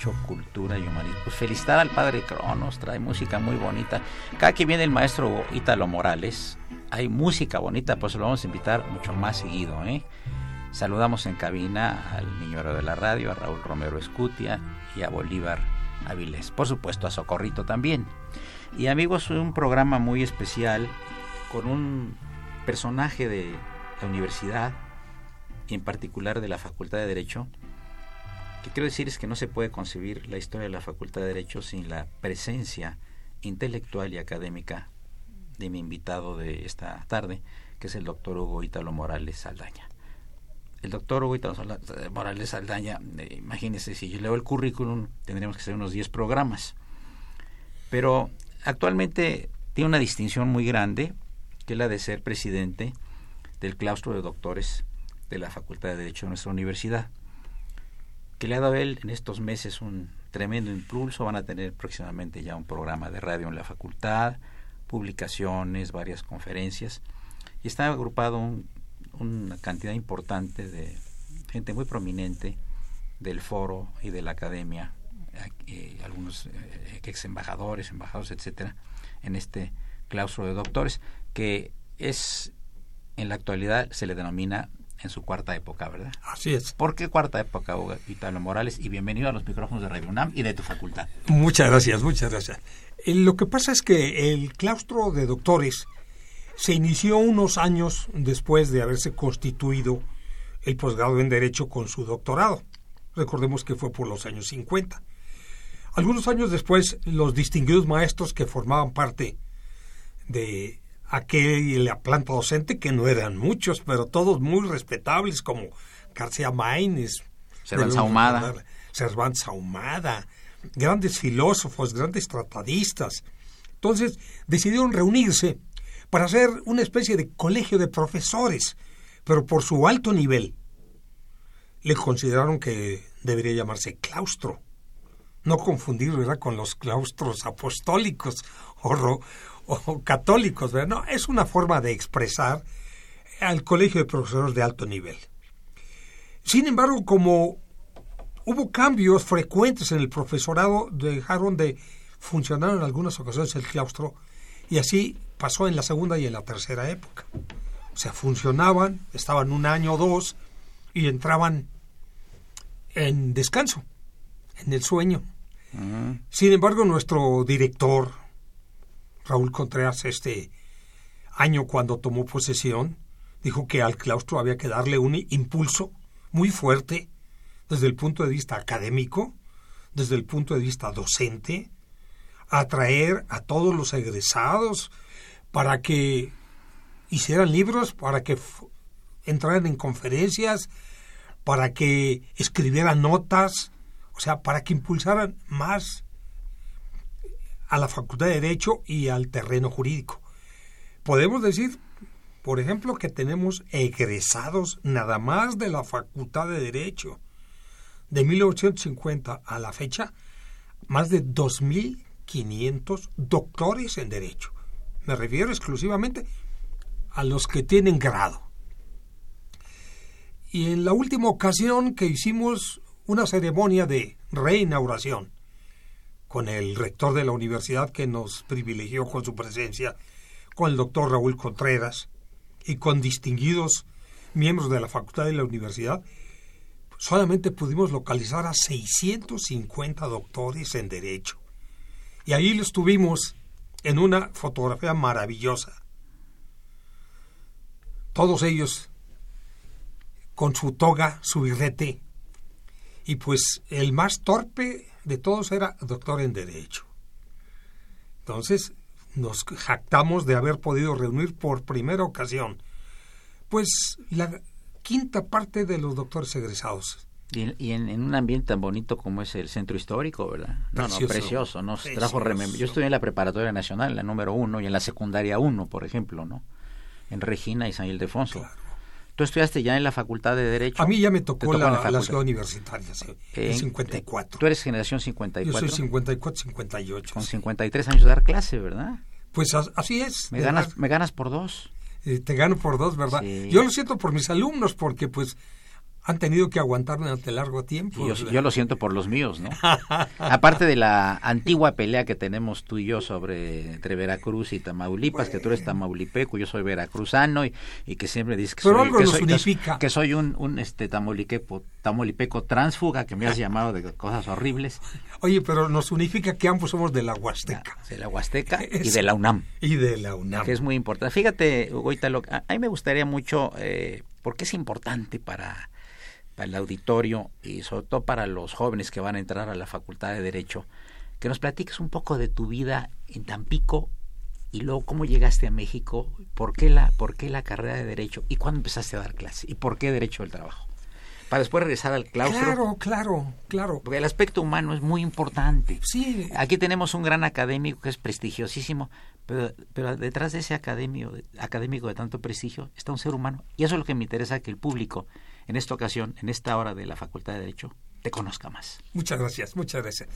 Derecho, Cultura y Humanismo. Pues felicitar al padre Cronos, trae música muy bonita. Cada que viene el maestro Ítalo Morales, hay música bonita, pues lo vamos a invitar mucho más seguido. ¿eh? Saludamos en cabina al niño de la radio, a Raúl Romero Escutia y a Bolívar Avilés. Por supuesto, a Socorrito también. Y amigos, un programa muy especial con un personaje de la universidad, en particular de la Facultad de Derecho, que quiero decir es que no se puede concebir la historia de la Facultad de Derecho sin la presencia intelectual y académica de mi invitado de esta tarde, que es el doctor Hugo Ítalo Morales Saldaña. El doctor Hugo Ítalo Morales Saldaña, eh, imagínense, si yo leo el currículum, tendríamos que hacer unos 10 programas. Pero actualmente tiene una distinción muy grande, que es la de ser presidente del claustro de doctores de la Facultad de Derecho de nuestra universidad que le ha dado a él en estos meses un tremendo impulso. Van a tener próximamente ya un programa de radio en la facultad, publicaciones, varias conferencias. Y está agrupado una cantidad importante de gente muy prominente del foro y de la academia, eh, algunos eh, ex embajadores, embajados, etcétera, en este claustro de doctores, que es en la actualidad se le denomina en su cuarta época, ¿verdad? Así es. ¿Por qué cuarta época, Hugo Italo Morales? Y bienvenido a los micrófonos de Radio UNAM y de tu facultad. Muchas gracias, muchas gracias. Eh, lo que pasa es que el claustro de doctores se inició unos años después de haberse constituido el posgrado en Derecho con su doctorado. Recordemos que fue por los años 50. Algunos años después, los distinguidos maestros que formaban parte de aquella planta docente, que no eran muchos, pero todos muy respetables, como García Maínez, Cervantes Ahumada. Cervantes Ahumada, grandes filósofos, grandes tratadistas. Entonces decidieron reunirse para hacer una especie de colegio de profesores, pero por su alto nivel. Le consideraron que debería llamarse claustro. No confundir con los claustros apostólicos o, o católicos, ¿verdad? No, es una forma de expresar al colegio de profesores de alto nivel. Sin embargo, como hubo cambios frecuentes en el profesorado, dejaron de funcionar en algunas ocasiones el claustro y así pasó en la segunda y en la tercera época. O sea, funcionaban, estaban un año o dos y entraban en descanso, en el sueño. Sin embargo, nuestro director, Raúl Contreras este año cuando tomó posesión, dijo que al claustro había que darle un impulso muy fuerte desde el punto de vista académico, desde el punto de vista docente, atraer a todos los egresados para que hicieran libros, para que entraran en conferencias, para que escribieran notas, o sea, para que impulsaran más a la Facultad de Derecho y al terreno jurídico. Podemos decir por ejemplo, que tenemos egresados nada más de la Facultad de Derecho de 1850 a la fecha, más de 2.500 doctores en Derecho. Me refiero exclusivamente a los que tienen grado. Y en la última ocasión que hicimos una ceremonia de reinauguración con el rector de la universidad que nos privilegió con su presencia, con el doctor Raúl Contreras y con distinguidos miembros de la facultad de la universidad, solamente pudimos localizar a 650 doctores en Derecho. Y ahí los tuvimos en una fotografía maravillosa. Todos ellos con su toga, su birrete, y pues el más torpe de todos era doctor en Derecho. Entonces nos jactamos de haber podido reunir por primera ocasión, pues la quinta parte de los doctores egresados. Y, en, un ambiente tan bonito como es el centro histórico, ¿verdad? No, precioso, no, precioso. Nos trajo Yo estudié en la preparatoria nacional, la número uno, y en la secundaria uno, por ejemplo, ¿no? En Regina y San Ildefonso. Tú estudiaste ya en la Facultad de Derecho. A mí ya me tocó, la, la, ciudad universitaria, sí, en, 54. Tú eres generación 54. Yo soy 54, 58. Con 53 años de dar clase, ¿verdad? Pues así es. Me ganas, me ganas por dos. Eh, te gano por dos, ¿verdad? Yo lo siento por mis alumnos porque pues han tenido que aguantar durante largo tiempo. Yo, lo siento por los míos, ¿no? Aparte de la antigua pelea que tenemos tú y yo sobre entre Veracruz y Tamaulipas, que tú eres tamaulipeco, yo soy veracruzano y, y que siempre dices que soy, que soy, un, un este tamaulipeco, tamaulipeco transfuga, que me has llamado de cosas horribles. Oye, pero nos unifica que ambos somos de la Huasteca. De la Huasteca y de la UNAM. Y de la UNAM. Que es muy importante. Fíjate, Hugo a mí me gustaría mucho, eh, porque es importante para el auditorio y sobre todo para los jóvenes que van a entrar a la Facultad de Derecho, que nos platiques un poco de tu vida en Tampico y luego cómo llegaste a México, por qué la, por qué la carrera de Derecho y cuándo empezaste a dar clase y por qué Derecho del Trabajo. Para después regresar al claustro. Claro, claro, claro. Porque el aspecto humano es muy importante. Sí. Aquí tenemos un gran académico que es prestigiosísimo, pero, pero detrás de ese académico, académico de tanto prestigio está un ser humano. Y eso es lo que me interesa que el público en esta ocasión, en esta hora de la Facultad de Derecho, te conozca más. Muchas gracias, muchas gracias.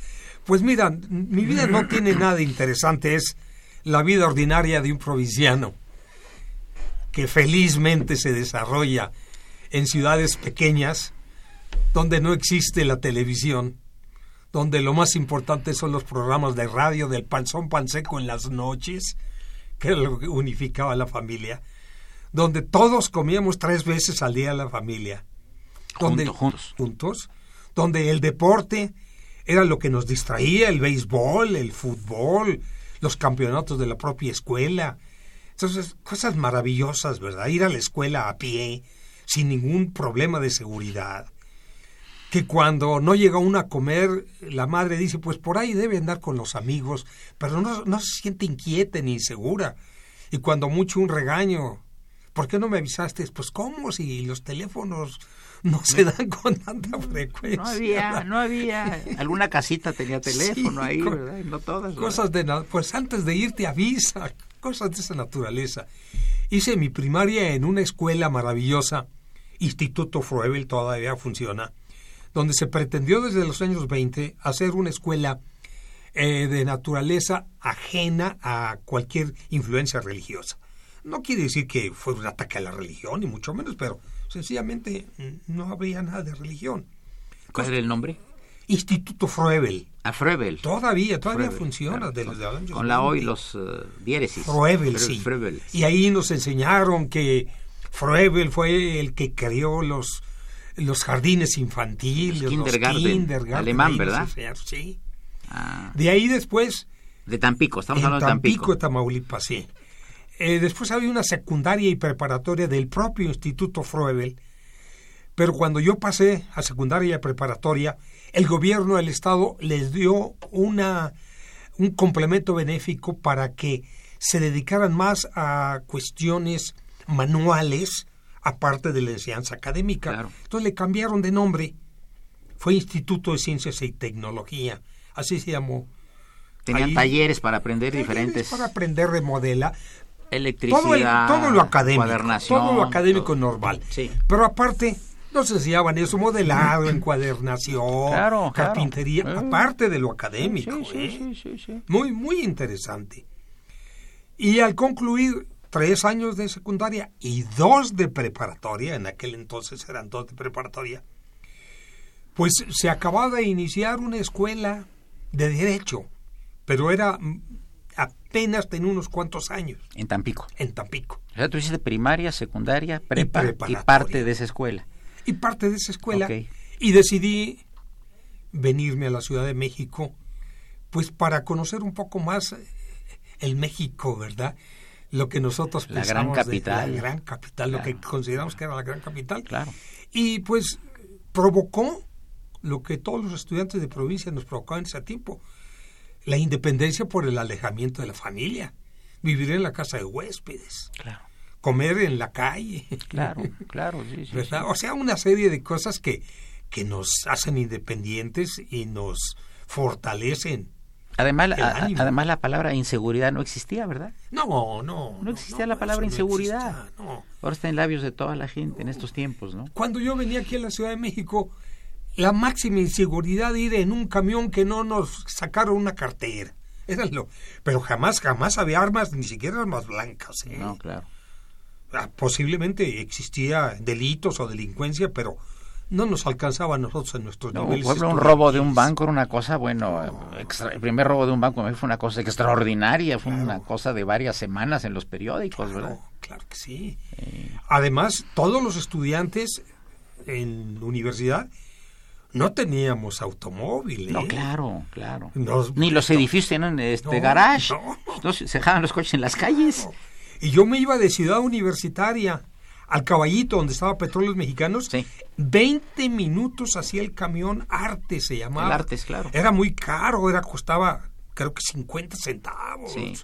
Pues mira, mi vida no tiene nada interesante, es la vida ordinaria de un provinciano que felizmente se desarrolla en ciudades pequeñas donde no existe la televisión, donde lo más importante son los programas de radio del panzón panseco en las noches, que es lo que unificaba a la familia, donde todos comíamos tres veces al día la familia. Donde, juntos. Juntos. Donde el deporte era lo que nos distraía, el béisbol, el fútbol, los campeonatos de la propia escuela. Entonces, cosas maravillosas, ¿verdad? Ir a la escuela a pie, sin ningún problema de seguridad. Que cuando no llega uno a comer, la madre dice, pues por ahí debe andar con los amigos, pero no, no se siente inquieta ni insegura. Y cuando mucho un regaño, ¿por qué no me avisaste? Pues cómo si los teléfonos no se dan con tanta frecuencia. No había, no había. Alguna casita tenía teléfono ahí, ¿verdad? no todas. Cosas de pues antes de irte avisa, cosas de esa naturaleza. Hice mi primaria en una escuela maravillosa, Instituto Froebel todavía funciona, donde se pretendió desde los años 20 hacer una escuela eh, de naturaleza ajena a cualquier influencia religiosa. No quiere decir que fue un ataque a la religión, ni mucho menos, pero sencillamente no habría nada de religión. ¿Cuál era el nombre? Instituto Froebel. A ah, Froebel. Todavía, todavía funciona. con, la O y los uh, diéresis. Froebel, sí. Y ahí nos enseñaron que Froebel fue el que creó los, los jardines infantiles, los kindergarten, alemán, ¿verdad? Sí. Ah. De ahí después... De Tampico, estamos hablando de Tampico. Tampico, Tamaulipas, sí. Eh, después había una secundaria y preparatoria del propio Instituto Froebel, pero cuando yo pasé a secundaria y preparatoria, el gobierno del Estado les dio una, un complemento benéfico para que se dedicaran más a cuestiones manuales, aparte de la enseñanza académica. Entonces le cambiaron de nombre. Fue Instituto de Ciencias y Tecnología. Así se llamó. Tenían talleres para aprender diferentes. Para aprender de modela, Electricidad, todo, lo académico, todo lo académico todo. normal. Sí. Pero aparte, nos enseñaban eso, modelado, encuadernación, Claro, carpintería, Eh. aparte de lo académico. Sí, sí, ¿eh? sí, sí. Muy, muy interesante. Y al concluir tres años de secundaria y dos de preparatoria, en aquel entonces eran dos de preparatoria, pues se acababa de iniciar una escuela de derecho, pero era apenas tenía unos cuantos años En Tampico. en Tampico. O sea, tú hiciste primaria, secundaria, prepa y, parte de esa escuela. Y parte de esa escuela y decidí venirme a la Ciudad de México, pues para conocer un poco más eh, el México, ¿verdad? Lo que nosotros La pensamos gran capital. de la gran capital, lo que consideramos que era la gran capital. Claro. Y pues provocó lo que todos los estudiantes de provincia nos provocaban en ese tiempo, la independencia por el alejamiento de la familia, vivir en la casa de huéspedes, Claro. comer en la calle. Claro, claro, sí, sí, ¿verdad? sí. O sea, una serie de cosas que, que nos hacen independientes y nos fortalecen. Además, a- además la palabra inseguridad no existía, ¿verdad? No, no. No existía la palabra no inseguridad. existía, no. Ahora está en labios de toda la gente en estos tiempos, ¿no? Cuando yo venía aquí a la Ciudad de México, la máxima inseguridad de ir en un camión que no nos sacaron una cartera. Era lo, pero jamás, jamás había armas, ni siquiera armas blancas. ¿eh? No, claro. Ah, Posiblemente existía delitos o delincuencia, pero no nos alcanzaba a nosotros en nuestros No, niveles. un robo de un banco era una cosa, bueno, extra- el primer robo de un banco fue una cosa extraordinaria, fue una cosa de varias semanas en los periódicos, ¿verdad? Claro, claro que sí. Además, todos los estudiantes en universidad no teníamos automóvil. No, claro, claro. Nos- Ni los edificios tienen este No, garage. no. Entonces se dejaban los coches en las calles. Y yo me iba de ciudad universitaria al caballito donde estaba Petróleos Mexicanos. Sí. 20 minutos hacía el camión Arte, se llamaba. El Artes, claro. Era muy caro, era costaba creo que 50 centavos. Sí.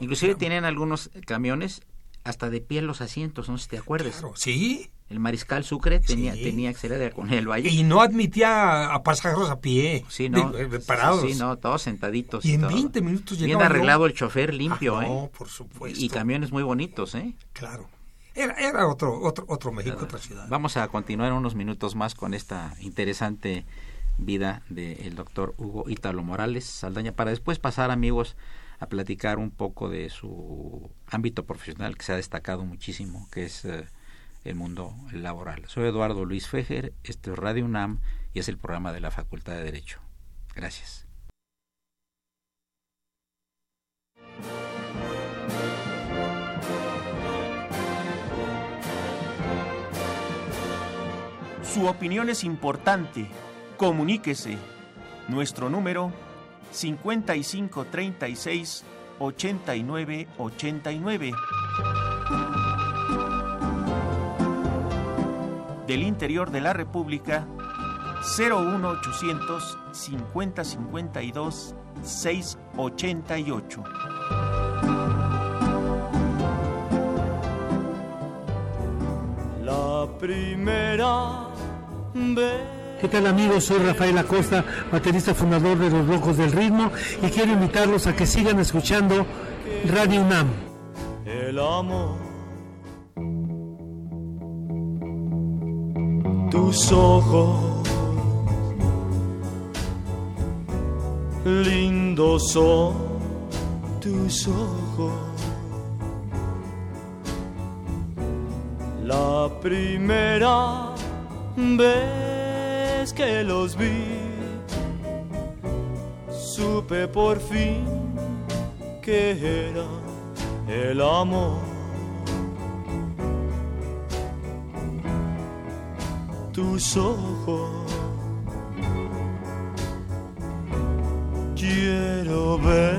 Inclusive tienen algunos camiones hasta de pie en los asientos, no sé si te acuerdas. Claro, sí. El Mariscal Sucre tenía, Sí. tenía que ser de con el Valle. Y no admitía a pasajeros a pie. Sí, no. de- de- parados. Sí, no, todos sentaditos. Y en todo. 20 minutos Bien llegaba yo. arreglado el chofer, limpio, Ah, ¿eh? no, por supuesto. Y camiones muy bonitos, ¿eh? Claro. Era, era otro, otro, otro México, otra ciudad. Vamos a continuar unos minutos más con esta interesante vida del doctor Hugo Ítalo Morales Saldaña para después pasar, amigos, a platicar un poco de su ámbito profesional que se ha destacado muchísimo, que es eh, el mundo laboral. Soy Eduardo Luis Fejer, esto es Radio UNAM y es el programa de la Facultad de Derecho. Gracias. Su opinión es importante. Comuníquese. Nuestro número 5536 8989. Del interior de la República 01800 5052 688. La primera vez. ¿Qué tal amigos? Soy Rafael Acosta, baterista fundador de Los Locos del Ritmo y quiero invitarlos a que sigan escuchando Radio UNAM. el amor. Tus ojos, lindos son tus ojos. La primera vez que los vi, supe por fin que era el amor. Tus ojos. Quiero ver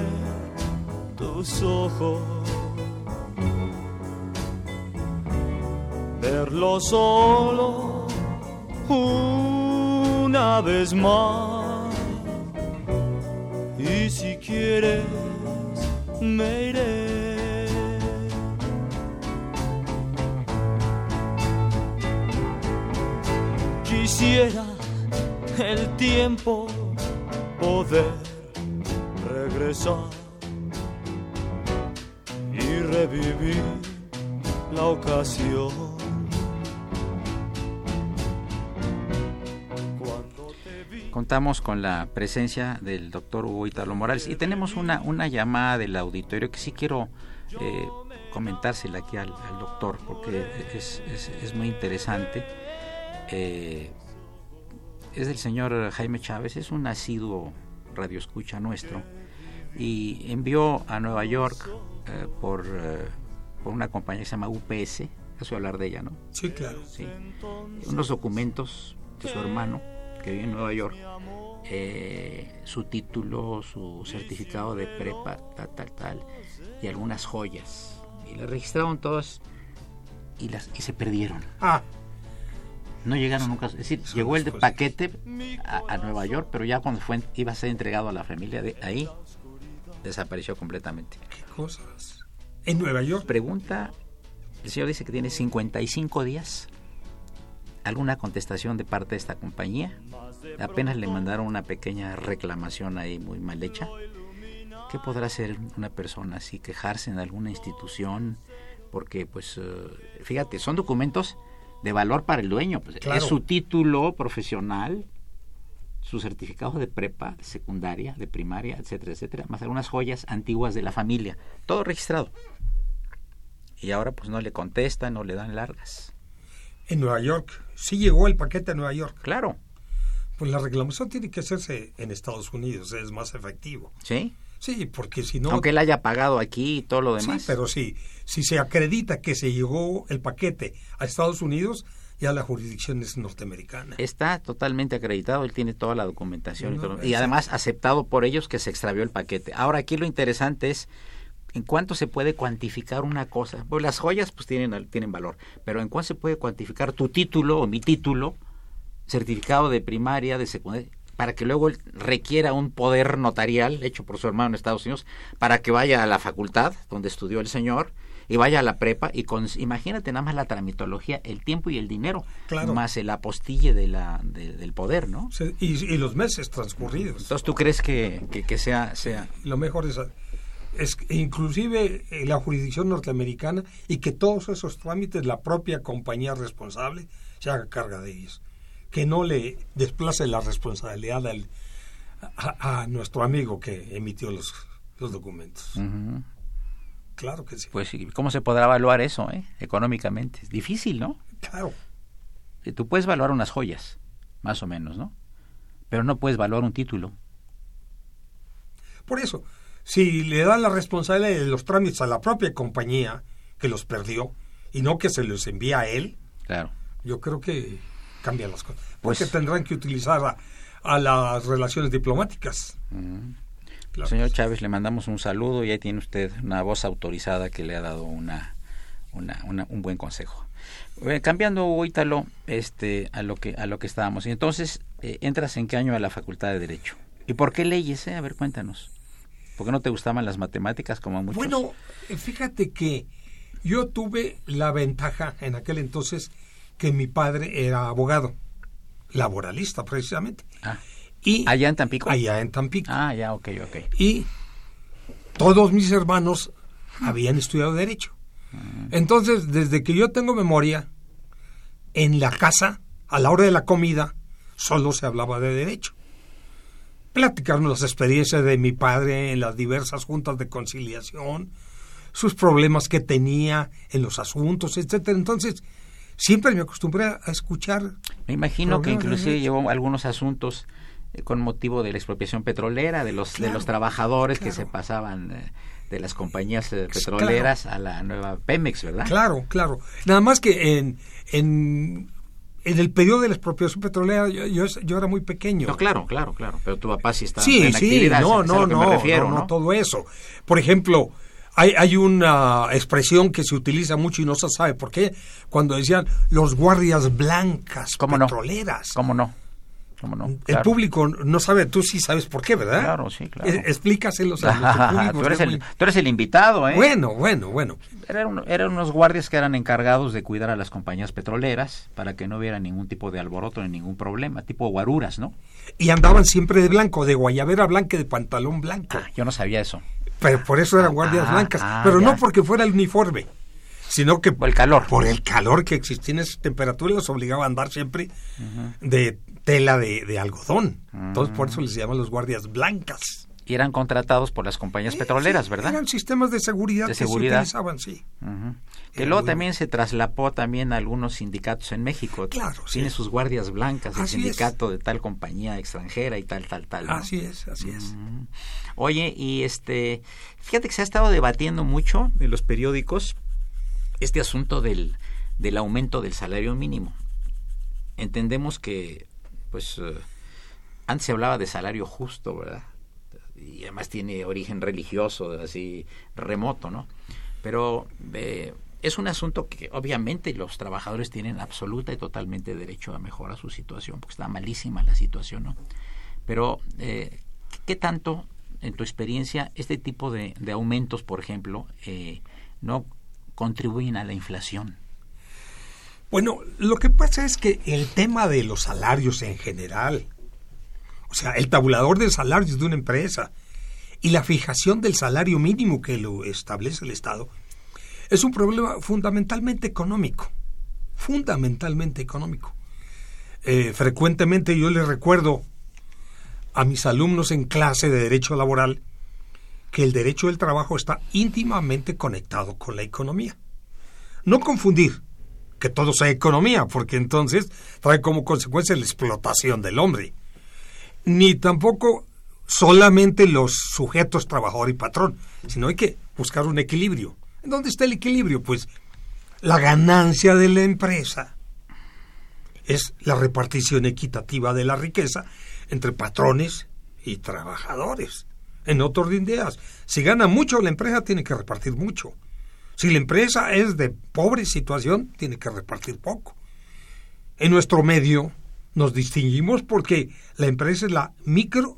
tus ojos. Verlo solo una vez más. Y si quieres, me iré. Quisiera el tiempo poder regresar y revivir la ocasión. Contamos con la presencia del doctor Hugo Italo Morales y tenemos una, una llamada del auditorio que sí quiero eh, comentársela aquí al, doctor porque es, es- es muy interesante. Eh, es del señor Jaime Chávez, es un asiduo radioescucha nuestro y envió a Nueva York eh, por, eh, por una compañía que se llama UPS, eso hablar de ella, ¿no? Sí, claro. Sí. unos documentos de su hermano que vive en Nueva York, eh, su título, su certificado de prepa, tal, tal, tal, y algunas joyas. Y las registraron todas y, las, y se perdieron. Ah, No llegaron nunca. Es decir, Son llegó el de paquete a, a Nueva York, pero ya cuando fue, iba a ser entregado a la familia de ahí, desapareció completamente. qué cosas. En Nueva York. Pregunta, el señor dice que tiene 55 días. ¿Alguna contestación de parte de esta compañía? Apenas le mandaron una pequeña reclamación ahí muy mal hecha. ¿Qué podrá hacer una persona así? ¿Quejarse en alguna institución? Porque, pues, eh, fíjate, son documentos de valor para el dueño. Pues, Claro. Es su título profesional, su certificado de prepa, de secundaria, de primaria, etcétera, etcétera, más algunas joyas antiguas de la familia. Todo registrado. Y ahora pues no le contestan, no le dan largas. En Nueva York. Sí llegó el paquete a Nueva York. Claro, Pues la reclamación tiene que hacerse en Estados Unidos, es más efectivo. ¿sí? Sí, porque si no... Aunque él haya pagado aquí y todo lo sí, demás. pero sí, si se acredita que se llegó el paquete a Estados Unidos, ya la jurisdicción es norteamericana. Está totalmente acreditado, él tiene toda la documentación y, todo, además aceptado por ellos que se extravió el paquete. Ahora aquí lo interesante es en cuánto se puede cuantificar una cosa. Pues las joyas pues tienen, tienen valor, pero en cuánto se puede cuantificar tu título o mi título, certificado de primaria, de secundaria, para que luego él requiera un poder notarial hecho por su hermano en Estados Unidos, para que vaya a la facultad donde estudió el señor y vaya a la prepa y con, imagínate nada más la tramitología, el tiempo y el dinero, Claro. más el apostille de la, de- del poder, ¿no? Y, y los meses transcurridos. Entonces, ¿tú crees que, que, que sea, sea Lo mejor es, es inclusive eh, la jurisdicción norteamericana y que todos esos trámites la propia compañía responsable se haga carga de ellos. Que no le desplace la responsabilidad al- a, a nuestro amigo que emitió los, los documentos. Claro que sí. Pues, ¿y ¿cómo se podrá evaluar eso, eh? Económicamente. Es difícil, ¿no? Claro. Tú puedes evaluar unas joyas, más o menos, ¿no? Pero no puedes evaluar un título. Por eso, si le dan la responsabilidad de los trámites a la propia compañía que los perdió y no que se los envía a él, Claro. yo creo que cambian las cosas. Pues- Porque tendrán que utilizar a, a las relaciones diplomáticas. Claro. Señor Chávez, le mandamos un saludo y ahí tiene usted una voz autorizada que le ha dado una, una- una- un buen consejo. Eh, cambiando, Ítalo, este, a lo que a lo que estábamos. Y entonces, eh, ¿entras en qué año a la Facultad de Derecho? ¿Y por qué leyes? eh? A ver, cuéntanos. ¿Por qué no te gustaban las matemáticas como a muchos? Bueno, eh, fíjate que yo tuve la ventaja en aquel entonces que mi padre era abogado, laboralista precisamente. Ah, Y ¿Allá en Tampico? Allá en Tampico. Ah, ya, ok, ok. y todos mis hermanos habían estudiado derecho. Entonces, desde que yo tengo memoria, en la casa, a la hora de la comida, solo se hablaba de derecho. Platicarnos las experiencias de mi padre en las diversas juntas de conciliación, sus problemas que tenía en los asuntos, etcétera. Entonces, siempre me acostumbré a escuchar. Me imagino que inclusive llevó algunos asuntos eh, con motivo de la expropiación petrolera, de los de los trabajadores que se pasaban eh, de las compañías eh, Claro. petroleras a la nueva Pemex, ¿verdad? Claro, claro. Nada más que en, en, en el periodo de la expropiación petrolera yo, yo, yo era muy pequeño. No, claro, claro, claro. Pero tu papá sí está Sí, en sí, actividad, no, a no, no, me refiero, no, ¿no? no, todo eso. Por ejemplo, hay, hay una expresión que se utiliza mucho y no se sabe por qué, cuando decían los guardias blancas ¿Cómo no? petroleras. ¿Cómo no? ¿Cómo no? El público no sabe, tú sí sabes por qué, ¿verdad? Claro, sí, claro. Explícaselos a público. tú, eres es el, muy- tú eres el invitado, ¿eh? Bueno, bueno, bueno. Eran unos guardias que eran encargados de cuidar a las compañías petroleras para que no hubiera ningún tipo de alboroto ni ningún problema, tipo guaruras, ¿no? Y andaban siempre de blanco, de guayabera blanca y de pantalón blanco. Ah, yo no sabía eso. Pero por eso eran guardias Ah, blancas. ah, pero no porque fuera el uniforme, sino que Por el calor. por el calor que existía en esas temperaturas los obligaba a andar siempre de tela de, de algodón. Entonces por eso les llaman los guardias blancas. Y eran contratados por las compañías petroleras, Sí, ¿verdad? Eran sistemas de seguridad De que seguridad. se utilizaban, sí. Que luego también se traslapó también a algunos sindicatos en México. Claro, sí. Tiene sus guardias blancas, el Así es. sindicato de tal compañía extranjera y tal, tal, tal. ¿no? Así es, así es. Oye, y este, fíjate que se ha estado debatiendo mucho en los periódicos este asunto del, del aumento del salario mínimo. Entendemos que, pues, eh, antes se hablaba de salario justo, ¿verdad? Y además tiene origen religioso, así remoto, ¿no? Pero eh, es un asunto que obviamente los trabajadores tienen absoluta y totalmente derecho a mejorar su situación, porque está malísima la situación, ¿no? Pero, eh, ¿qué tanto, en tu experiencia, este tipo de, aumentos, por ejemplo, eh, no contribuyen a la inflación? Bueno, lo que pasa es que el tema de los salarios en general, o sea, el tabulador de salarios de una empresa y la fijación del salario mínimo que lo establece el Estado, es un problema fundamentalmente económico, fundamentalmente económico. Eh, frecuentemente yo les recuerdo a mis alumnos en clase de derecho laboral que el derecho del trabajo está íntimamente conectado con la economía. No confundir que todo sea economía, porque entonces trae como consecuencia la explotación del hombre. Ni tampoco solamente los sujetos trabajador y patrón, sino hay que buscar un equilibrio. ¿En dónde está el equilibrio? Pues la ganancia de la empresa es la repartición equitativa de la riqueza entre patrones y trabajadores. En otro orden de ideas, si gana mucho la empresa tiene que repartir mucho. Si la empresa es de pobre situación, tiene que repartir poco. En nuestro medio nos distinguimos porque la empresa es la micro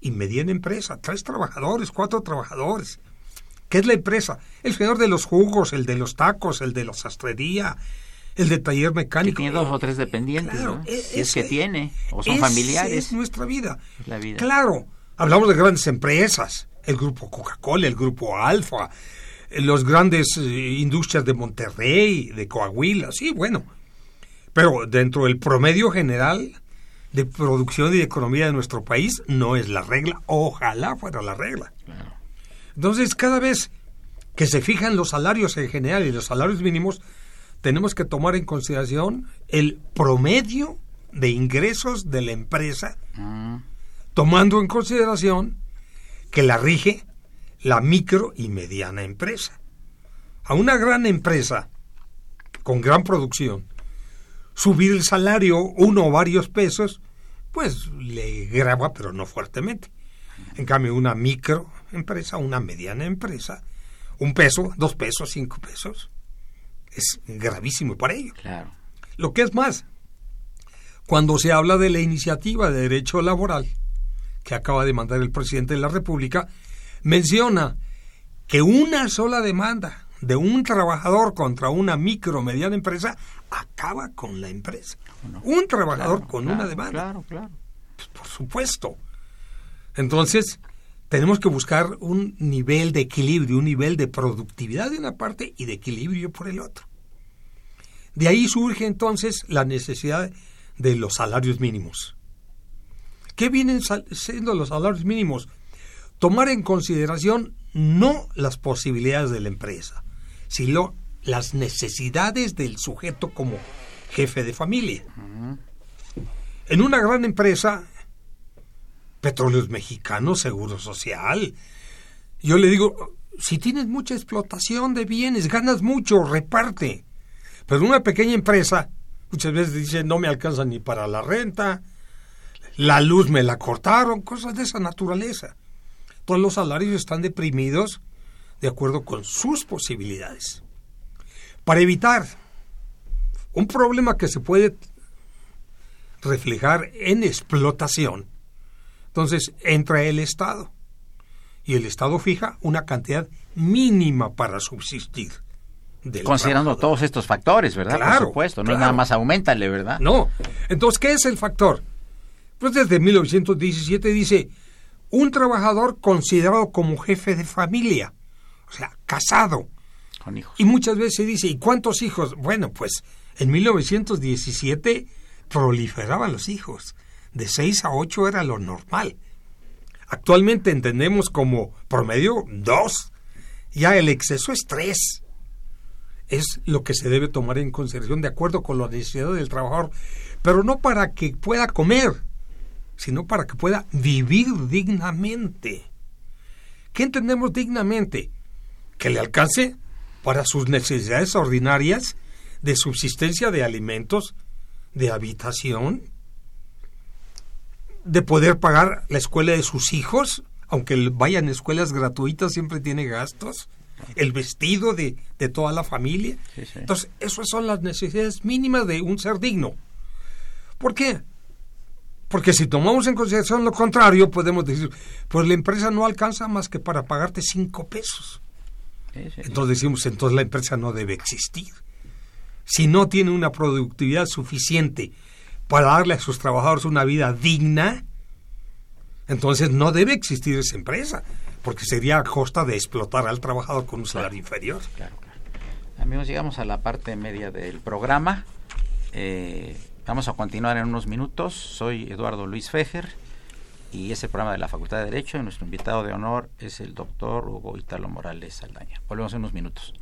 y mediana empresa. Tres trabajadores, cuatro trabajadores. ¿Qué es la empresa? El señor de los jugos, el de los tacos, el de la sastrería, el de taller Que mecánico. tiene dos o tres dependientes, Claro, ¿no? e- si es que ese- tiene, o son familiares. Es nuestra vida. Es la vida. Claro, hablamos de grandes empresas, el grupo Coca-Cola, el grupo Alfa, los grandes eh, industrias de Monterrey, de Coahuila, sí, bueno. Pero dentro del promedio general de producción y de economía de nuestro país no es la regla. Ojalá fuera la regla. Entonces, cada vez que se fijan los salarios en general y los salarios mínimos, tenemos que tomar en consideración el promedio de ingresos de la empresa, Mm, tomando en consideración que la rige la micro y mediana empresa. A una gran empresa con gran producción, subir el salario uno o varios pesos, pues le graba, pero no fuertemente. En cambio, una microempresa, una mediana empresa, un peso, dos pesos, cinco pesos, es gravísimo para ellos. claro. Lo que es más, cuando se habla de la iniciativa de derecho laboral que acaba de mandar el presidente de la República, menciona que una sola demanda de un trabajador contra una micro o mediana empresa acaba con la empresa. un trabajador Claro, con claro, una demanda. Claro, claro. Pues, por supuesto. Entonces, tenemos que buscar un nivel de equilibrio, un nivel de productividad de una parte y de equilibrio por el otro. De ahí surge entonces la necesidad de los salarios mínimos. ¿Qué vienen siendo los salarios mínimos? Tomar en consideración no las posibilidades de la empresa, sino las necesidades del sujeto como jefe de familia. En una gran empresa, Petróleos Mexicanos, Seguro Social, yo le digo, si tienes mucha explotación de bienes, ganas mucho, reparte. Pero en una pequeña empresa, muchas veces dice, no me alcanza ni para la renta, la luz me la cortaron, cosas de esa naturaleza. Todos los salarios están deprimidos de acuerdo con sus posibilidades. Para evitar un problema que se puede reflejar en explotación, entonces entra el Estado y el Estado fija una cantidad mínima para subsistir. Considerando trabajador. todos estos factores, ¿verdad? Claro, Por supuesto, no claro. es nada más aumentale, ¿verdad? No. Entonces, ¿qué es el factor? Pues desde 1917 dice, un trabajador considerado como jefe de familia, o sea, casado. Y muchas veces se dice, ¿y cuántos hijos? Bueno, pues en 1917 proliferaban los hijos. De 6 a 8 era lo normal. Actualmente entendemos como promedio dos. Ya el exceso es tres. Es lo que se debe tomar en consideración de acuerdo con la necesidad del trabajador, pero no para que pueda comer, sino para que pueda vivir dignamente. ¿Qué entendemos dignamente? Que le alcance para sus necesidades ordinarias de subsistencia de alimentos, de habitación, de poder pagar la escuela de sus hijos, aunque vayan a escuelas gratuitas, siempre tiene gastos, el vestido de, de toda la familia. Sí, sí. Entonces, esas son las necesidades mínimas de un ser digno. ¿Por qué? Porque si tomamos en consideración lo contrario, podemos decir, pues la empresa no alcanza más que para pagarte cinco pesos. Entonces decimos, entonces la empresa no debe existir. Si no tiene una productividad suficiente para darle a sus trabajadores una vida digna, entonces no debe existir esa empresa, porque sería a costa de explotar al trabajador con un salario inferior. Claro, claro. Amigos, llegamos a la parte media del programa. Eh, vamos a continuar en unos minutos. Soy Eduardo Luis Fejer y es el programa de la Facultad de Derecho y nuestro invitado de honor es el doctor Hugo Italo Morales Saldaña. Volvemos en unos minutos.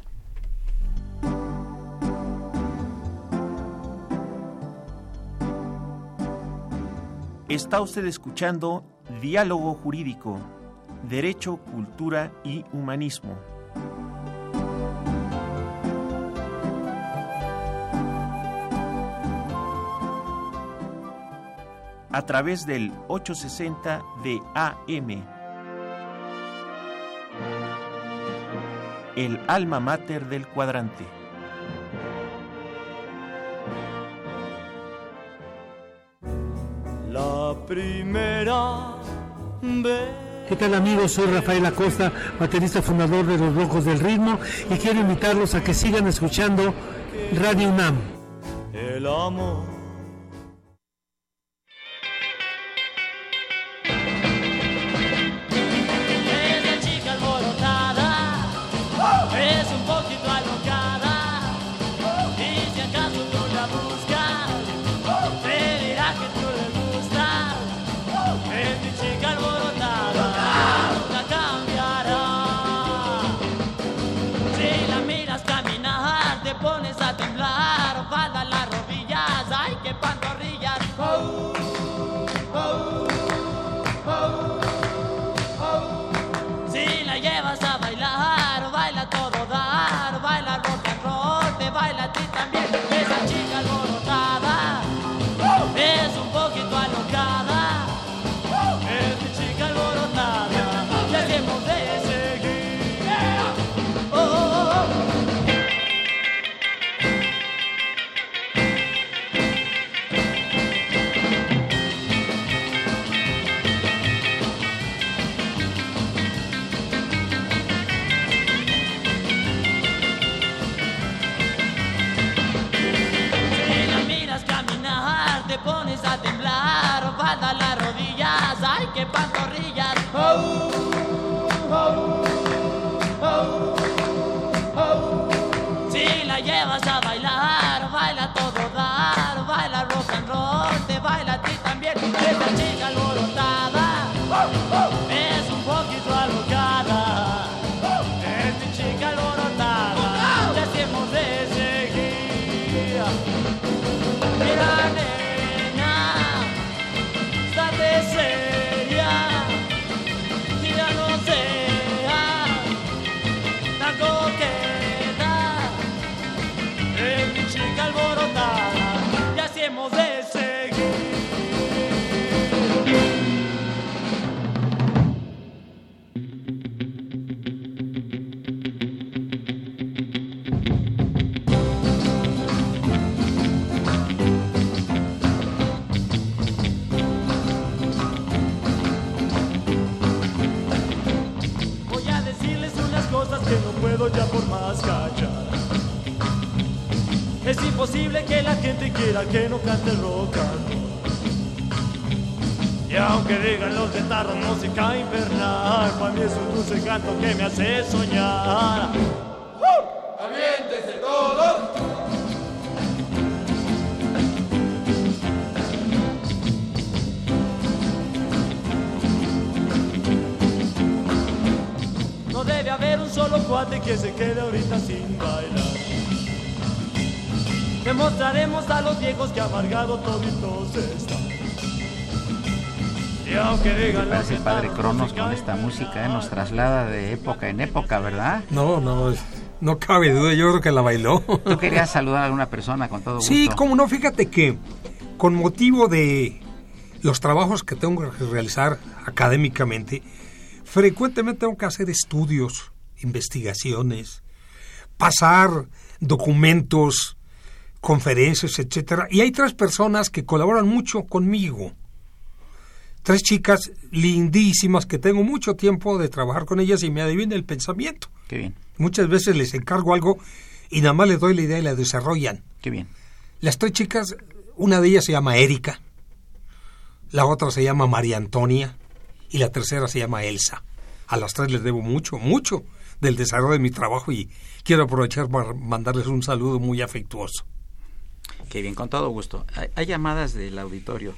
Está usted escuchando Diálogo Jurídico, Derecho, Cultura y Humanismo. A través del 860 de AM. El alma mater del cuadrante. La primera vez. ¿Qué tal amigos? Soy Rafael Acosta, baterista fundador de Los Locos del Ritmo y quiero invitarlos a que sigan escuchando Radio UNAM. El amor. Y aunque digan los guitarros música infernal, para mí es un dulce canto que me hace soñar. ¡Aviéntense todos! No debe haber un solo cuate que se quede ahorita sin bailar. Demostraremos a los viejos que amargado toditos están. Los Parece el padre Cronos con esta música, ¿eh? nos traslada de época en época, ¿verdad? No, no, no cabe duda, yo creo que la bailó. Tú querías saludar a alguna persona con todo gusto. Sí, cómo no, fíjate que con motivo de los trabajos que tengo que realizar académicamente, frecuentemente tengo que hacer estudios, investigaciones, pasar documentos, conferencias, etcétera, y hay tres personas que colaboran mucho conmigo. Tres chicas lindísimas que tengo mucho tiempo de trabajar con ellas y me adivina el pensamiento. Qué bien, Muchas veces les encargo algo y nada más les doy la idea y la desarrollan. qué bien. Las tres chicas, una de ellas se llama Erika, la otra se llama María Antonia y la tercera se llama Elsa. A las tres les debo mucho, mucho del desarrollo de mi trabajo y quiero aprovechar para mandarles un saludo muy afectuoso. Qué bien, con todo gusto. Hay, llamadas del auditorio.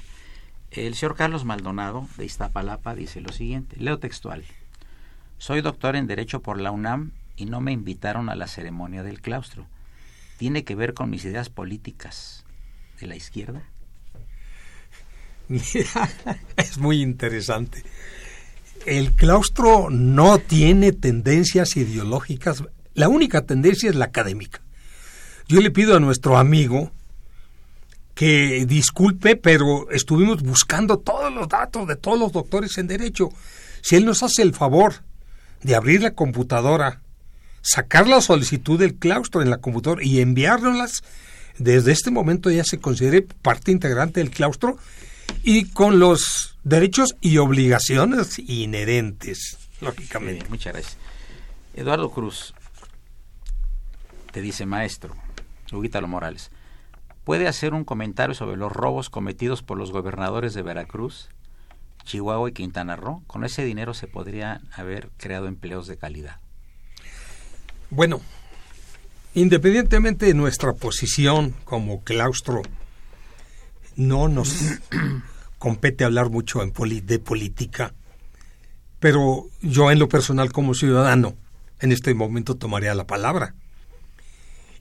El señor Carlos Maldonado, de Iztapalapa, dice lo siguiente. Leo textual. Soy doctor en Derecho por la UNAM y no me invitaron a la ceremonia del claustro. ¿Tiene que ver con mis ideas políticas de la izquierda? es muy interesante. El claustro no tiene tendencias ideológicas. La única tendencia es la académica. Yo le pido a nuestro amigo que disculpe, pero estuvimos buscando todos los datos de todos los doctores en derecho. Si él nos hace el favor de abrir la computadora, sacar la solicitud del claustro en la computadora y enviárnoslas, desde este momento ya se considere parte integrante del claustro y con los derechos y obligaciones inherentes, lógicamente. muchas gracias. Eduardo Cruz te dice, maestro, Huguítalo Morales, ¿puede hacer un comentario sobre los robos cometidos por los gobernadores de Veracruz, Chihuahua y Quintana Roo? Con ese dinero se podrían haber creado empleos de calidad. Bueno, independientemente de nuestra posición como claustro, no nos compete hablar mucho de política, pero yo en lo personal como ciudadano en este momento tomaría la palabra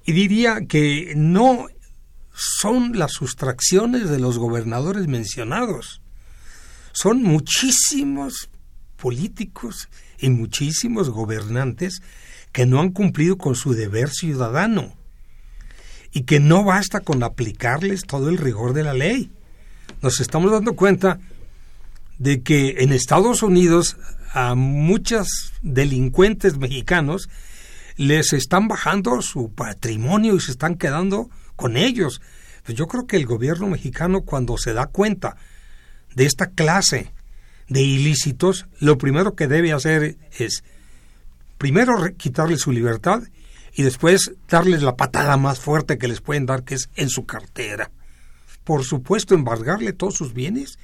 y diría que no son las sustracciones de los gobernadores mencionados, son muchísimos políticos y muchísimos gobernantes que no han cumplido con su deber ciudadano y que no basta con aplicarles todo el rigor de la ley. Nos estamos dando cuenta de que en Estados Unidos a muchos delincuentes mexicanos les están bajando su patrimonio y se están quedando con ellos. Pues yo creo que el gobierno mexicano cuando se da cuenta de esta clase de ilícitos, lo primero que debe hacer es primero quitarles su libertad y después darles la patada más fuerte que les pueden dar, que es en su cartera. Por supuesto, embargarle todos sus bienes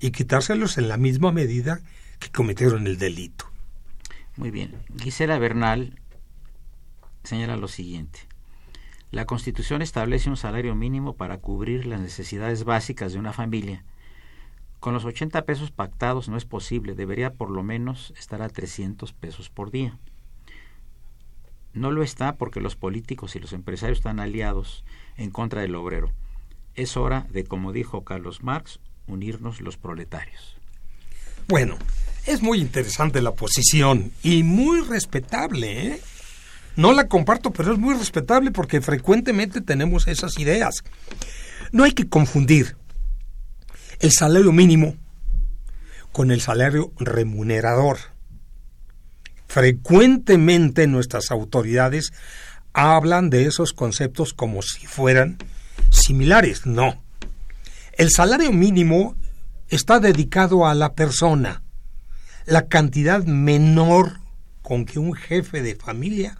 y quitárselos en la misma medida que cometieron el delito. Muy bien. Gisela Bernal señala lo siguiente. La Constitución establece un salario mínimo para cubrir las necesidades básicas de una familia. Con los 80 pesos pactados no es posible, debería por lo menos estar a 300 pesos por día. No lo está porque los políticos y los empresarios están aliados en contra del obrero. Es hora de, como dijo Carlos Marx, unirnos los proletarios. Bueno, es muy interesante la posición y muy respetable, ¿eh? No la comparto, pero es muy respetable porque frecuentemente tenemos esas ideas. No hay que confundir el salario mínimo con el salario remunerador. Frecuentemente nuestras autoridades hablan de esos conceptos como si fueran similares. No. El salario mínimo está dedicado a la persona, la cantidad menor con que un jefe de familia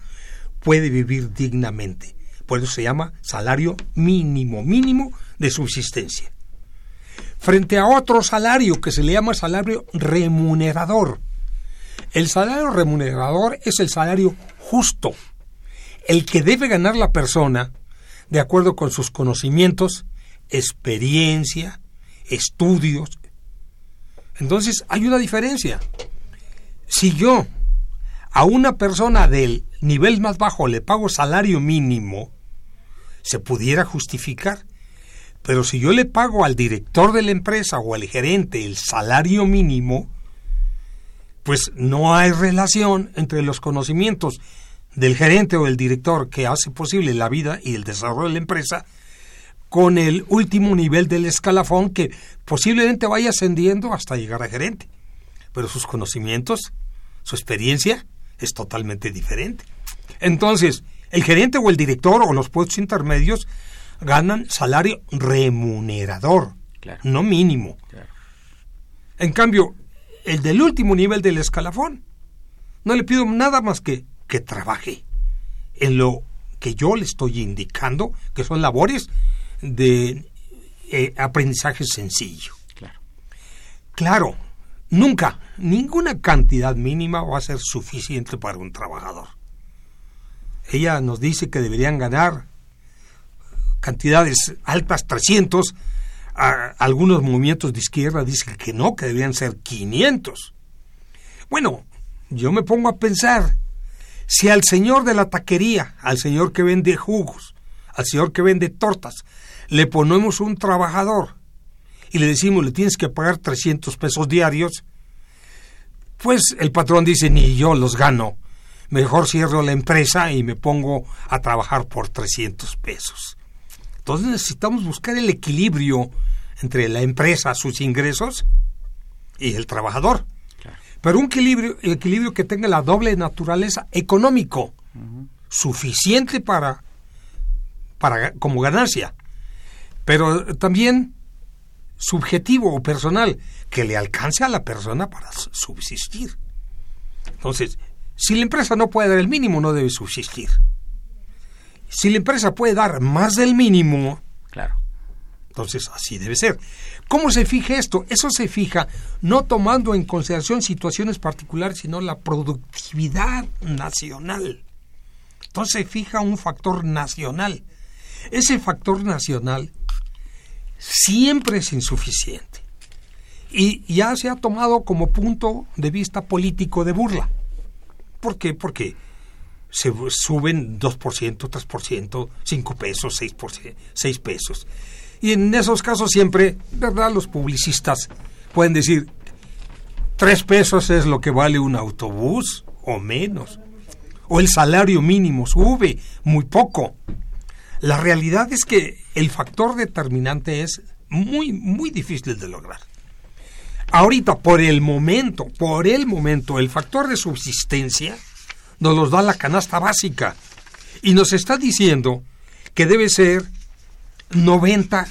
puede vivir dignamente. Por eso se llama salario mínimo, mínimo de subsistencia. frente a otro salario que se le llama salario remunerador. El salario remunerador es el salario justo, el que debe ganar la persona de acuerdo con sus conocimientos, experiencia, estudios. Entonces hay una diferencia. Si yo a una persona del nivel más bajo le pago salario mínimo, se pudiera justificar. Pero si yo le pago al director de la empresa o al gerente el salario mínimo, pues no hay relación entre los conocimientos del gerente o el director que hace posible la vida y el desarrollo de la empresa con el último nivel del escalafón que posiblemente vaya ascendiendo hasta llegar a gerente. Pero sus conocimientos, su experiencia es totalmente diferente. Entonces, el gerente o el director o los puestos intermedios ganan salario remunerador, no mínimo. En cambio, el del último nivel del escalafón, no le pido nada más que que trabaje en lo que yo le estoy indicando, que son labores de eh, aprendizaje sencillo. Claro. Claro, nunca, ninguna cantidad mínima va a ser suficiente para un trabajador. Ella nos dice que deberían ganar cantidades altas, 300. algunos movimientos de izquierda dicen que no, que deberían ser 500. Bueno, yo me pongo a pensar, si al señor de la taquería, al señor que vende jugos, al señor que vende tortas, le ponemos un trabajador y le decimos le tienes que pagar 300 pesos diarios, pues el patrón dice ni yo los gano mejor cierro la empresa y me pongo a trabajar por 300 pesos. Entonces necesitamos buscar el equilibrio entre la empresa, sus ingresos y el trabajador. Pero un equilibrio, equilibrio que tenga la doble naturaleza económico, suficiente para, para como ganancia, pero también subjetivo o personal, que le alcance a la persona para subsistir. Entonces, si la empresa no puede dar el mínimo, no debe subsistir. Si la empresa puede dar más del mínimo, claro. Entonces, así debe ser. ¿Cómo se fija esto? Eso se fija no tomando en consideración situaciones particulares, sino la productividad nacional. Entonces se fija un factor nacional. Ese factor nacional siempre es insuficiente. Y ya se ha tomado como punto de vista político de burla. ¿Por qué? Porque se suben 2%, 3%, 5 pesos, 6%, 6 pesos. Y en esos casos siempre, ¿verdad? Los publicistas pueden decir, 3 pesos es lo que vale un autobús o menos. O el salario mínimo sube muy poco. La realidad es que el factor determinante es muy, muy difícil de lograr. Ahorita, por el momento, por el momento, el factor de subsistencia nos los da la canasta básica y nos está diciendo que debe ser 90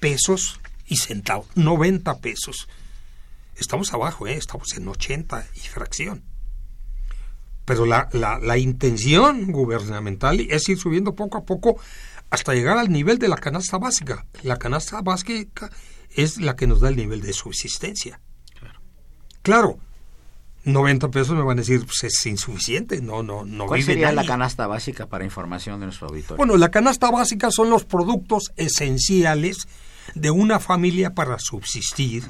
pesos y centavos. 90 pesos. Estamos abajo, ¿eh? estamos en 80 y fracción. Pero la, la, la intención gubernamental es ir subiendo poco a poco hasta llegar al nivel de la canasta básica. La canasta básica es la que nos da el nivel de subsistencia. Claro. Claro, 90 pesos me van a decir, pues es insuficiente, no, no, no ¿Cuál sería la canasta básica para información de nuestro auditorio? Bueno, la canasta básica son los productos esenciales de una familia para subsistir,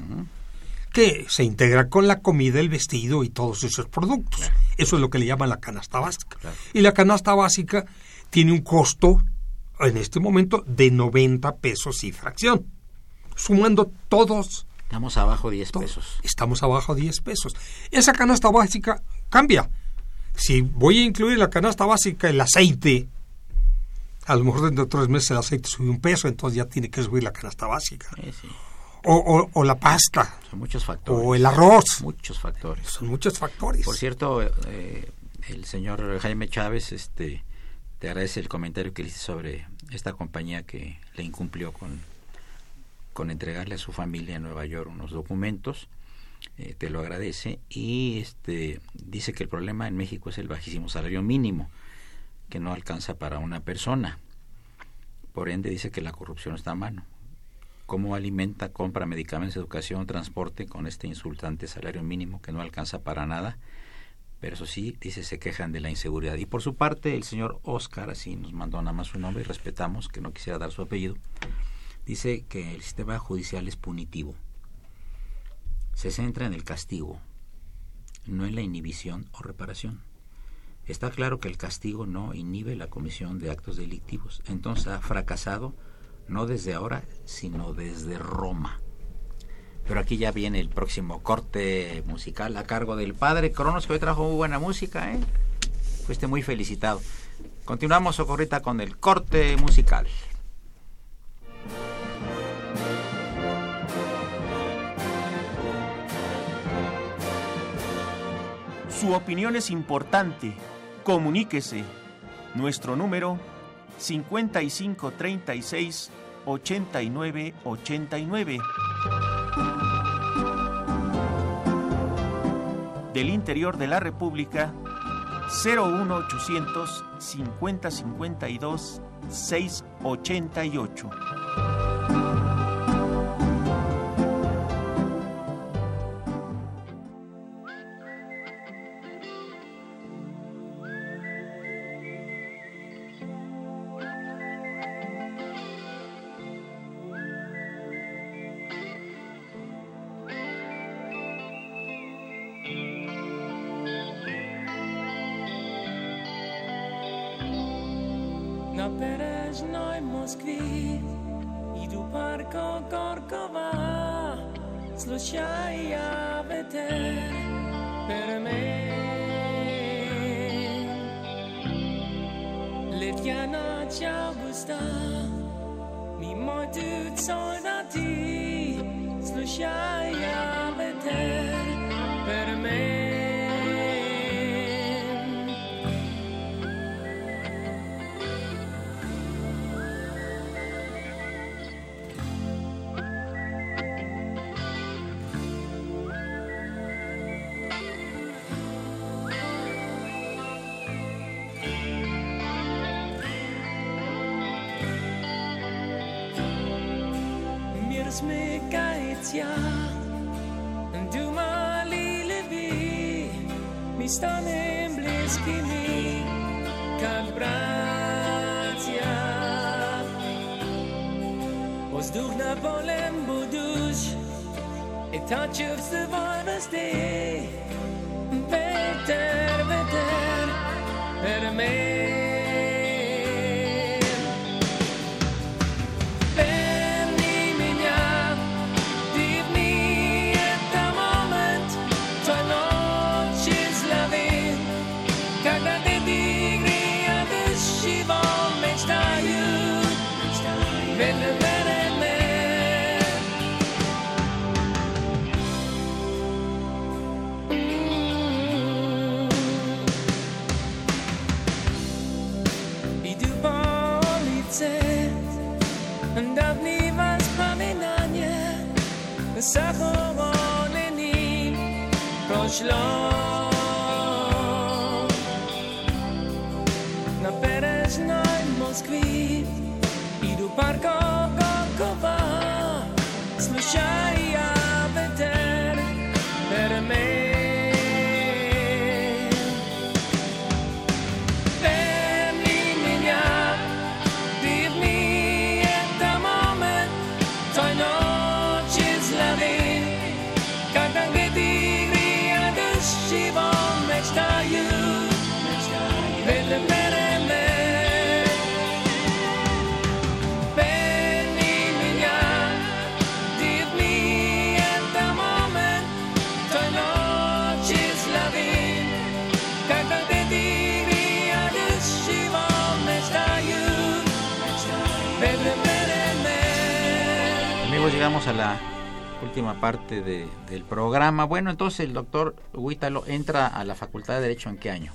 que se integra con la comida, el vestido y todos esos productos. Eso es lo que le llaman la canasta básica. Y la canasta básica tiene un costo, en este momento, de 90 pesos y fracción sumando todos. Estamos abajo 10 pesos. Estamos abajo 10 pesos. Esa canasta básica cambia. Si voy a incluir la canasta básica el aceite, a lo mejor dentro de tres meses el aceite sube un peso, entonces ya tiene que subir la canasta básica. O, o, la pasta. Son muchos factores. O el arroz. Muchos factores. Son muchos factores. Por cierto, eh, el señor Jaime Chávez este, te agradece el comentario que hice sobre esta compañía que le incumplió con con entregarle a su familia en Nueva York unos documentos. Eh, te lo agradece y este dice que el problema en México es el bajísimo salario mínimo que no alcanza para una persona por ende dice que la corrupción está a mano cómo alimenta, compra medicamentos, educación, transporte con este insultante salario mínimo que no alcanza para nada. Pero eso sí, dice, se quejan de la inseguridad. Y por su parte, el señor Oscar, así nos mandó nada más su nombre y respetamos que no quisiera dar su apellido, dice que el sistema judicial es punitivo. Se centra en el castigo, no en la inhibición o reparación. Está claro que el castigo no inhibe la comisión de actos delictivos. Entonces ha fracasado no desde ahora, sino desde Roma. Pero aquí ya viene el próximo corte musical a cargo del padre Cronos, que hoy trajo muy buena música, ¿eh? Fuiste muy felicitado. Continuamos, Socorrita, con el corte musical. Su opinión es importante. Comuníquese. Nuestro número 5536 8989. Del interior de la República 01800 5052 688. smekajtja Duma li levi Mi stanem bliskimi Kak bratja Ozduh na volem buduš E ta će vse varnosti Per me long. Llegamos a la última parte de- del programa. Bueno, entonces el doctor Huítalo entra a la Facultad de Derecho en qué año?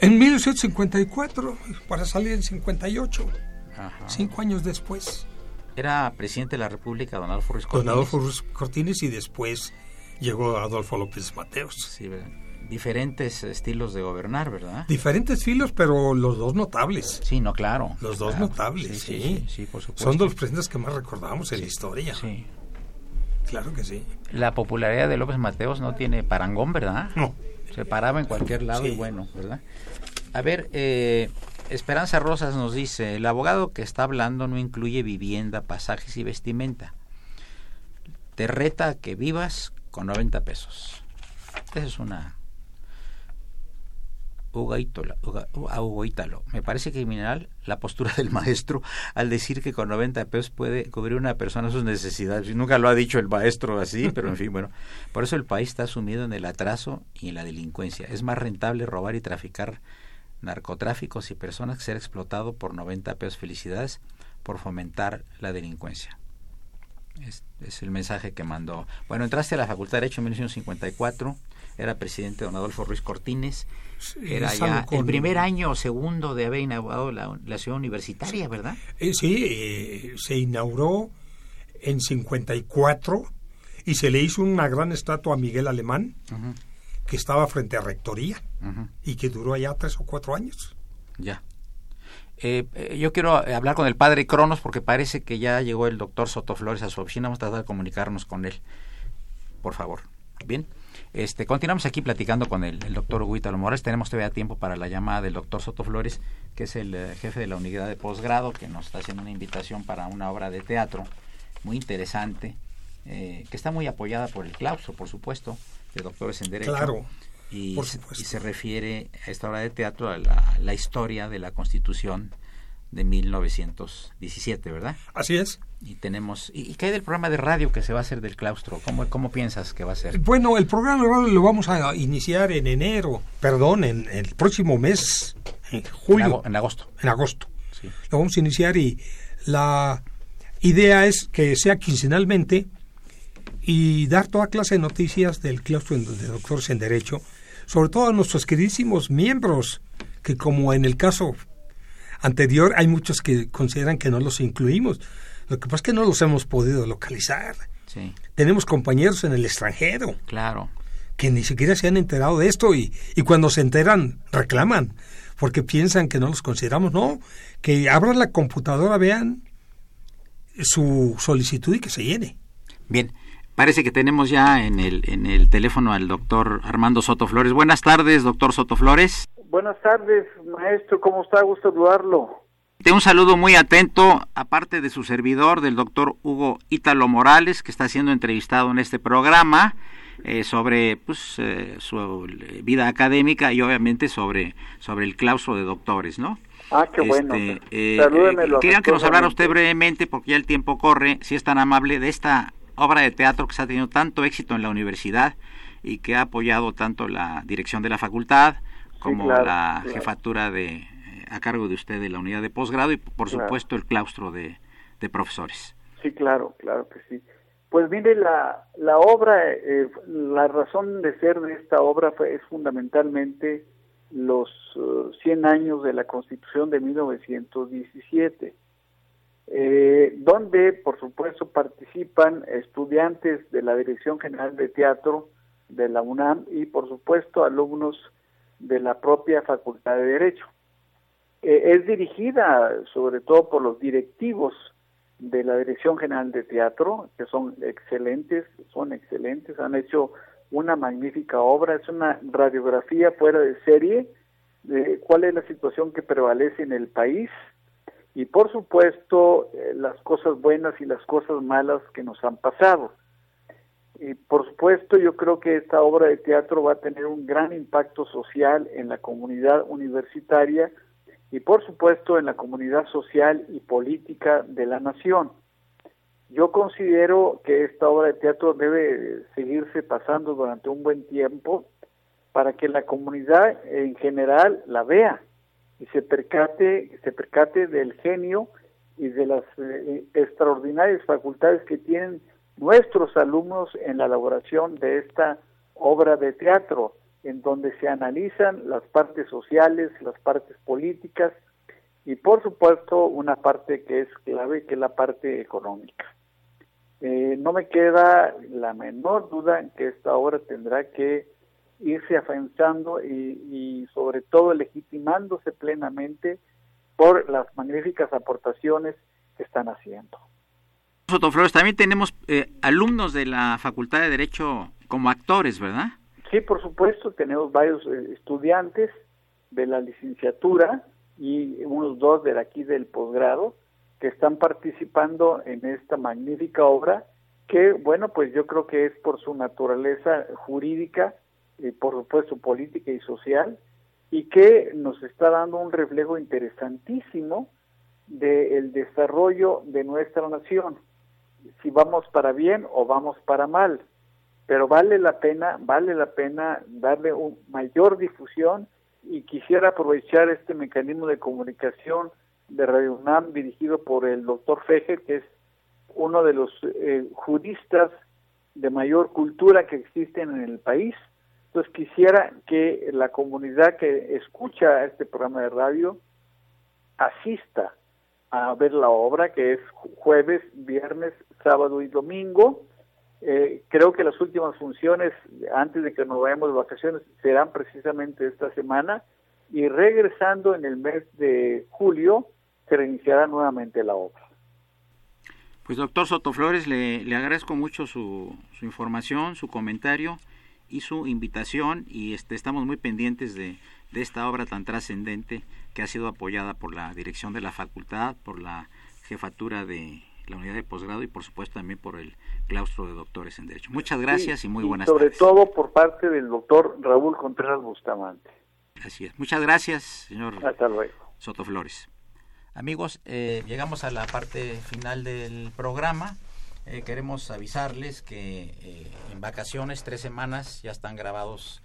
En 1854, para salir en 58, Ajá. cinco años después. Era presidente de la República, don Adolfo Ruiz Cortines. Adolfo Ruiz Cortines y después llegó Adolfo López Mateos. Sí, ¿verdad? Diferentes estilos de gobernar, ¿verdad? Diferentes filos, pero los dos notables. Sí, no, claro. Los dos claro. notables, sí. sí, sí, por supuesto. Son de los presidentes que más recordamos en la historia. Sí. Claro que sí. La popularidad de López Mateos no tiene parangón, ¿verdad? No. Se paraba en cualquier lado y bueno, ¿verdad? A ver, eh, Esperanza Rosas nos dice, el abogado que está hablando no incluye vivienda, pasajes y vestimenta. Te reta que vivas con 90 pesos. Esa es una... Hugo Ítalo, Hugo- a Hugo Ítalo. Me parece criminal la postura del maestro al decir que con 90 pesos puede cubrir una persona sus necesidades. Nunca lo ha dicho el maestro así, pero en fin, bueno. Por eso el país está sumido en el atraso y en la delincuencia. Es más rentable robar y traficar narcotráficos y personas que ser explotado por 90 pesos. Felicidades por fomentar la delincuencia. Es, es el mensaje que mandó. Bueno, entraste a la Facultad de Derecho en 1954, era presidente don Adolfo Ruiz Cortines, era ya el primer año o segundo de haber inaugurado la, la ciudad universitaria, ¿verdad? Eh, sí, eh, se inauguró en 54 y se le hizo una gran estatua a Miguel Alemán que estaba frente a Rectoría y que duró allá tres o cuatro años. ya. Eh, eh, yo quiero hablar con el padre Cronos porque parece que ya llegó el doctor Soto Flores a su oficina. Vamos a tratar de comunicarnos con él. Por favor. Bien. Este, continuamos aquí platicando con el, el doctor Huítalo Morales. Tenemos todavía tiempo para la llamada del doctor Soto Flores, que es el eh, jefe de la unidad de posgrado, que nos está haciendo una invitación para una obra de teatro muy interesante, eh, que está muy apoyada por el claustro, por supuesto, de doctores en Derecho. Claro, y, por y se refiere a esta obra de teatro a la, la historia de la Constitución de 1917, ¿verdad? Así es. Y tenemos y, qué hay del programa de radio que se va a hacer del claustro. ¿Cómo, cómo piensas que va a ser? Bueno, el programa de radio lo vamos a iniciar en enero, perdón, en el próximo mes, en julio, en agosto. en agosto. Sí. Lo vamos a iniciar y la idea es que sea quincenalmente y dar toda clase de noticias del claustro de doctores en Derecho, sobre todo a nuestros queridísimos miembros, que como en el caso anterior hay muchos que consideran que no los incluimos. Lo que pasa es que no los hemos podido localizar. Sí, Tenemos compañeros en el extranjero claro. que ni siquiera se han enterado de esto y, y cuando se enteran reclaman porque piensan que no los consideramos. No, que abran la computadora, vean su solicitud y que se llene. Bien. Parece que tenemos ya en el, en el teléfono al doctor Armando Soto Flores. Buenas tardes, doctor Soto Flores. Buenas tardes, maestro. ¿Cómo está? Gusto saludarlo. Un saludo muy atento, aparte de su servidor, del doctor Hugo Ítalo Morales, que está siendo entrevistado en este programa eh, sobre pues, eh, su eh, vida académica y obviamente sobre, sobre el claustro de doctores, ¿no? Ah, qué bueno. Este, eh, eh, quería que nos hablara usted brevemente, porque ya el tiempo corre, si es tan amable, de esta obra de teatro que se ha tenido tanto éxito en la universidad y que ha apoyado tanto la dirección de la facultad como claro, la claro. jefatura de a cargo de usted de la unidad de posgrado y por Claro. supuesto el claustro de, de profesores. Sí, claro, claro que sí. Pues mire, la, la obra, eh, la razón de ser de esta obra fue, es fundamentalmente los eh, 100 años de la Constitución de 1917, eh, donde, por supuesto, participan estudiantes de la Dirección General de Teatro de la UNAM y, por supuesto, alumnos de la propia Facultad de Derecho. Eh, es dirigida sobre todo por los directivos de la Dirección General de Teatro, que son excelentes, son excelentes, han hecho una magnífica obra, es una radiografía fuera de serie de cuál es la situación que prevalece en el país y por supuesto eh, las cosas buenas y las cosas malas que nos han pasado. Y por supuesto yo creo que esta obra de teatro va a tener un gran impacto social en la comunidad universitaria y por supuesto en la comunidad social y política de la nación. Yo considero que esta obra de teatro debe seguirse pasando durante un buen tiempo para que la comunidad en general la vea y se percate, se percate del genio y de las eh, extraordinarias facultades que tienen nuestros alumnos en la elaboración de esta obra de teatro, en donde se analizan las partes sociales, las partes políticas y por supuesto una parte que es clave, que es la parte económica. Eh, no me queda la menor duda en que esta obra tendrá que irse afianzando y, sobre todo legitimándose plenamente por las magníficas aportaciones que están haciendo. Flores, también tenemos eh, alumnos de la Facultad de Derecho como actores, ¿verdad? Sí, por supuesto, tenemos varios eh, estudiantes de la licenciatura y unos dos de aquí del posgrado que están participando en esta magnífica obra que, bueno, pues yo creo que es por su naturaleza jurídica y por supuesto política y social y que nos está dando un reflejo interesantísimo del desarrollo de nuestra nación, si vamos para bien o vamos para mal, pero vale la pena, vale la pena darle un mayor difusión y quisiera aprovechar este mecanismo de comunicación de Radio UNAM dirigido por el doctor Fejer, que es uno de los eh, juristas de mayor cultura que existen en el país. Entonces quisiera que la comunidad que escucha este programa de radio asista a ver la obra, que es jueves, viernes, sábado y domingo. Eh, creo que las últimas funciones, antes de que nos vayamos de vacaciones, serán precisamente esta semana y regresando en el mes de julio se reiniciará nuevamente la obra. Pues doctor Sotoflores, le, le agradezco mucho su, su, información, su comentario y su invitación y este, estamos muy pendientes de, de esta obra tan trascendente que ha sido apoyada por la dirección de la facultad, por la jefatura de la unidad de posgrado y por supuesto también por el claustro de doctores en Derecho. Muchas gracias y muy buenas sobre tardes. Sobre todo por parte del doctor Raúl Contreras Bustamante. Así es. Muchas gracias, señor Hasta luego. Soto Flores. Amigos, eh, llegamos a la parte final del programa. Eh, queremos avisarles que eh, en vacaciones, tres semanas, ya están grabados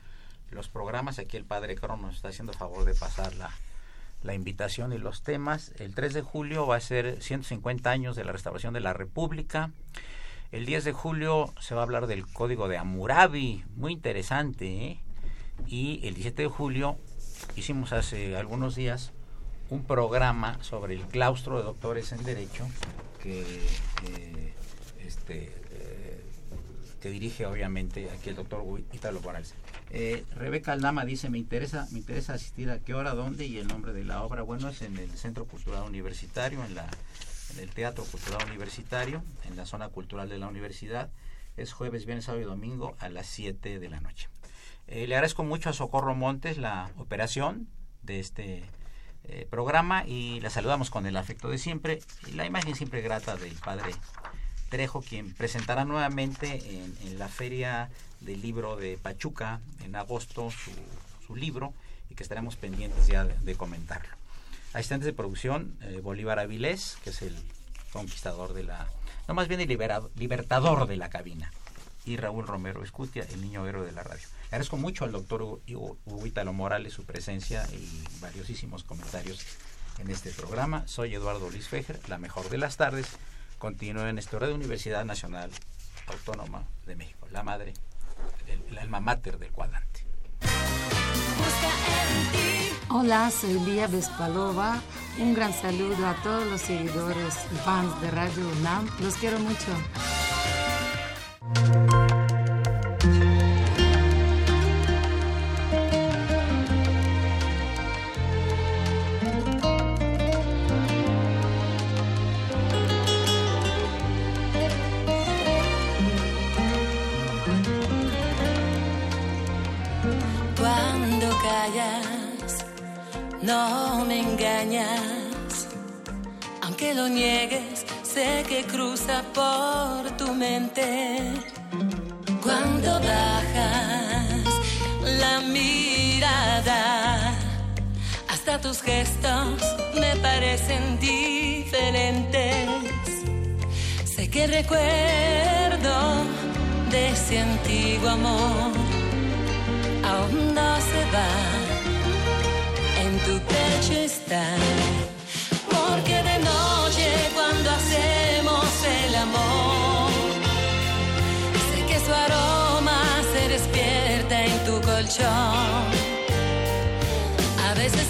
los programas. Aquí el padre Crono nos está haciendo favor de pasar la, la invitación y los temas. El 3 de julio va a ser 150 años de la restauración de la República. El 10 de julio se va a hablar del Código de Hammurabi, muy interesante. ¿eh? Y el 17 de julio hicimos hace algunos días un programa sobre el claustro de doctores en Derecho que, este, eh, que dirige obviamente aquí el doctor Italo Morales. Eh, Rebeca Aldama dice, me interesa, me interesa asistir a qué hora, dónde y el nombre de la obra. Bueno, es en el Centro Cultural Universitario, en, la, en el Teatro Cultural Universitario, en la zona cultural de la universidad. Es jueves, viernes, sábado y domingo a las 7 de la noche. Eh, le agradezco mucho a Socorro Montes la operación de este eh, programa y la saludamos con el afecto de siempre y la imagen siempre grata del padre Trejo, quien presentará nuevamente en, la Feria del Libro de Pachuca en agosto su, libro y que estaremos pendientes ya de, de comentarlo. Asistentes de producción, eh, Bolívar Avilés, que es el conquistador de la... No, más bien el liberado, libertador de la cabina. Y Raúl Romero Escutia, el niño héroe de la radio. Agradezco mucho al doctor Hugo Italo Morales su presencia y valiosísimos comentarios en este programa. Soy Eduardo Luis Fejer, la mejor de las tardes. Continúo en esta de Universidad Nacional Autónoma de México, la madre, el, el alma mater del cuadrante. Hola, soy Lía Vespalova. Un gran saludo a todos los seguidores y fans de Radio UNAM. Los quiero mucho. Aunque lo niegues, sé que cruza por tu mente. Cuando bajas la mirada, hasta tus gestos me parecen diferentes. Sé que recuerdo de ese antiguo amor aún no se va, en tu pecho está. A veces